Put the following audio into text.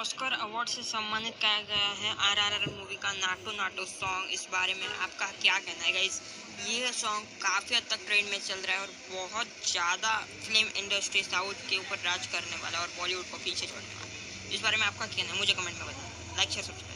Oscar award से सम्मानित किया गया है आरआरआर मूवी का नाटो नाटो सॉन्ग। इस बारे में आपका क्या कहना है गाइज़ ये सॉन्ग काफ़ी हद तक ट्रेंड में चल रहा है और बहुत ज़्यादा फ़िल्म इंडस्ट्री साउथ के ऊपर राज करने वाला और बॉलीवुड को पीछे छोड़ने वाला। इस बारे में आपका कहना है? मुझे कमेंट में बताएँ। Like share subscribe